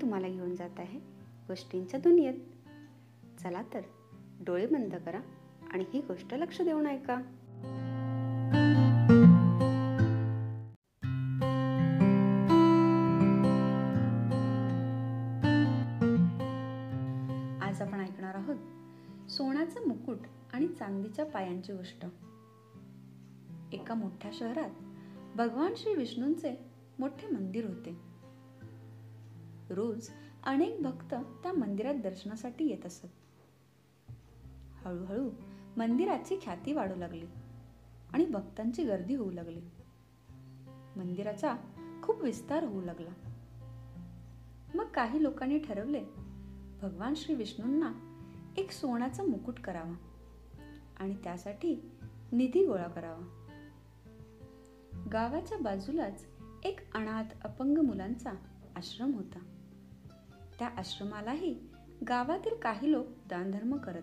तुम्हाला घेऊन जात आहे गोष्टींच्या दुनियेत. चला तर डोळे बंद करा आणि ही गोष्ट लक्ष देऊन ऐका. आज आपण ऐकणार आहोत सोन्याचं मुकुट आणि चांदीच्या पायांची गोष्ट. एका मोठ्या शहरात भगवान श्री विष्णूंचे मोठे मंदिर होते. रोज अनेक भक्त त्या मंदिरात दर्शनासाठी येत असत. हळूहळू मंदिराची ख्याती वाढू लागली आणि भक्तांची गर्दी होऊ लागली. मंदिराचा खूप विस्तार होऊ लागला. मग काही लोकांनी ठरवले भगवान श्री विष्णूंना एक सोन्याचा मुकुट करावा आणि त्यासाठी निधी गोळा करावा. गावाच्या बाजूलाच एक अनाथ अपंग मुलांचा आश्रम होता. त्या आश्रमालाही गावातील काही लोक दानधर्म करत.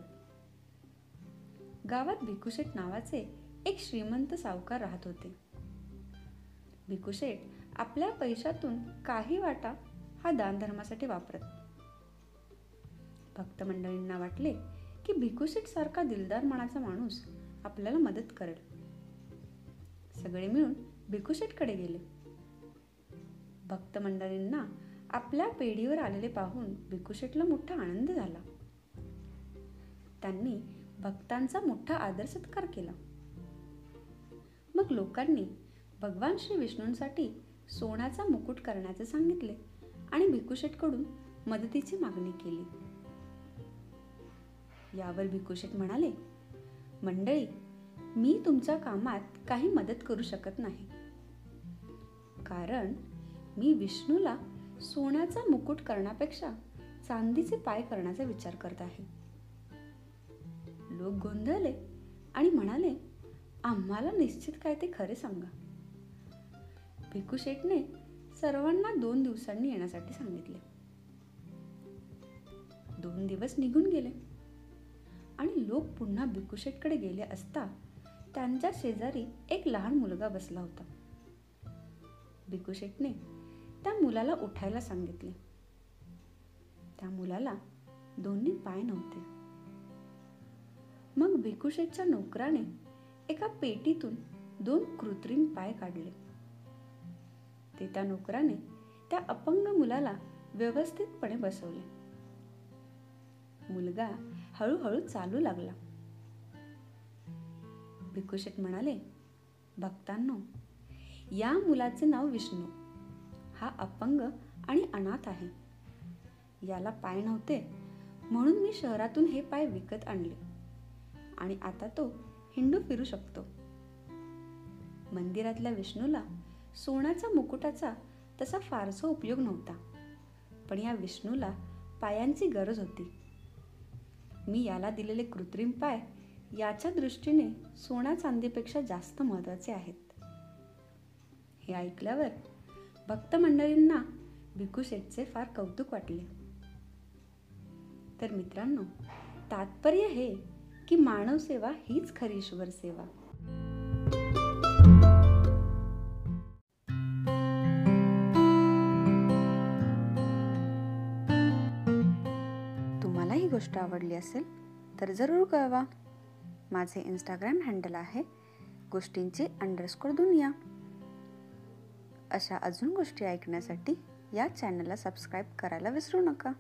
गावात भिकुशेट नावाचे एक श्रीमंत सावकार राहत होते. भिकुशेट आपल्या पैशातून काही वाटा हा दानधर्मासाठी वापरत. भक्त मंडळींना वाटले की भिकुशेट सारखा दिलदार मनाचा माणूस आपल्याला मदत करेल. सगळे मिळून भिकुशेटकडे गेले. भक्त मंडळींना आपल्या पेढीवर आलेले पाहून भिकुशेटला मोठा आनंद झाला. त्यांनी भक्तांचा मोठा आदर सत्कार केला. मग लोकांनी भगवान श्री विष्णूंसाठी सोन्याचा मुकुट करण्याचे सांगितले आणि भिकुशेटकडून मदतीची मागणी केली. यावर भिकुशेट म्हणाले मंडळी मी तुमच्या कामात काही मदत करू शकत नाही. कारण मी विष्णूला सोन्याचा मुकुट करण्यापेक्षा चांदीचे पाय करण्याचा विचार करत आहे. लोक गोंधळले आणि म्हणाले आम्हाला निश्चित काय ते खरे सांगा. भिकू शेटने सर्वांना दोन दिवसांनी येण्यासाठी सांगितले. दोन दिवस निघून गेले आणि लोक पुन्हा भिकूशेटकडे गेले असता त्यांच्या शेजारी एक लहान मुलगा बसला होता. भिकूशेटने त्या मुलाला उठायला सांगितले. त्या मुलाला दोन्ही पाय नव्हते. मग भिकुशेच्या नोकराने एका पेटीतून दोन कृत्रिम पाय काढले. ते त्या नोकराने त्या अपंग मुलाला व्यवस्थितपणे बसवले. मुलगा हळूहळू चालू लागला. भिकुशेट म्हणाले भक्तांनो या मुलाचे नाव विष्णू. हा अपंग आणि अनाथ आहे. याला पाय नव्हते म्हणून मी शहरातून हे पाय विकत आणले आणि आता तो हिंडू फिरू शकतो. मंदिरातल्या विष्णूला सोन्याचा मुकुटाचा तसा फारसा उपयोग नव्हता पण या विष्णूला पायांची गरज होती. मी याला दिलेले कृत्रिम पाय याच्या दृष्टीने सोन्या चांदीपेक्षा जास्त महत्त्वाचे आहेत. हे ऐकल्यावर भक्त मंडळींना भिकुशेठचे फार कौतुक वाटले. तर मित्रांनो तात्पर्य हे की मानव सेवा हीच खरी ईश्वर सेवा. तुम्हाला ही गोष्ट आवडली असेल तर जरूर कळवा. माझे इंस्टाग्राम हँडल आहे गोष्टींची अंडरस्कोर दुनिया. अशा अजून गोष्टी ऐकण्यासाठी या चॅनलला सबस्क्राईब करायला विसरू नका.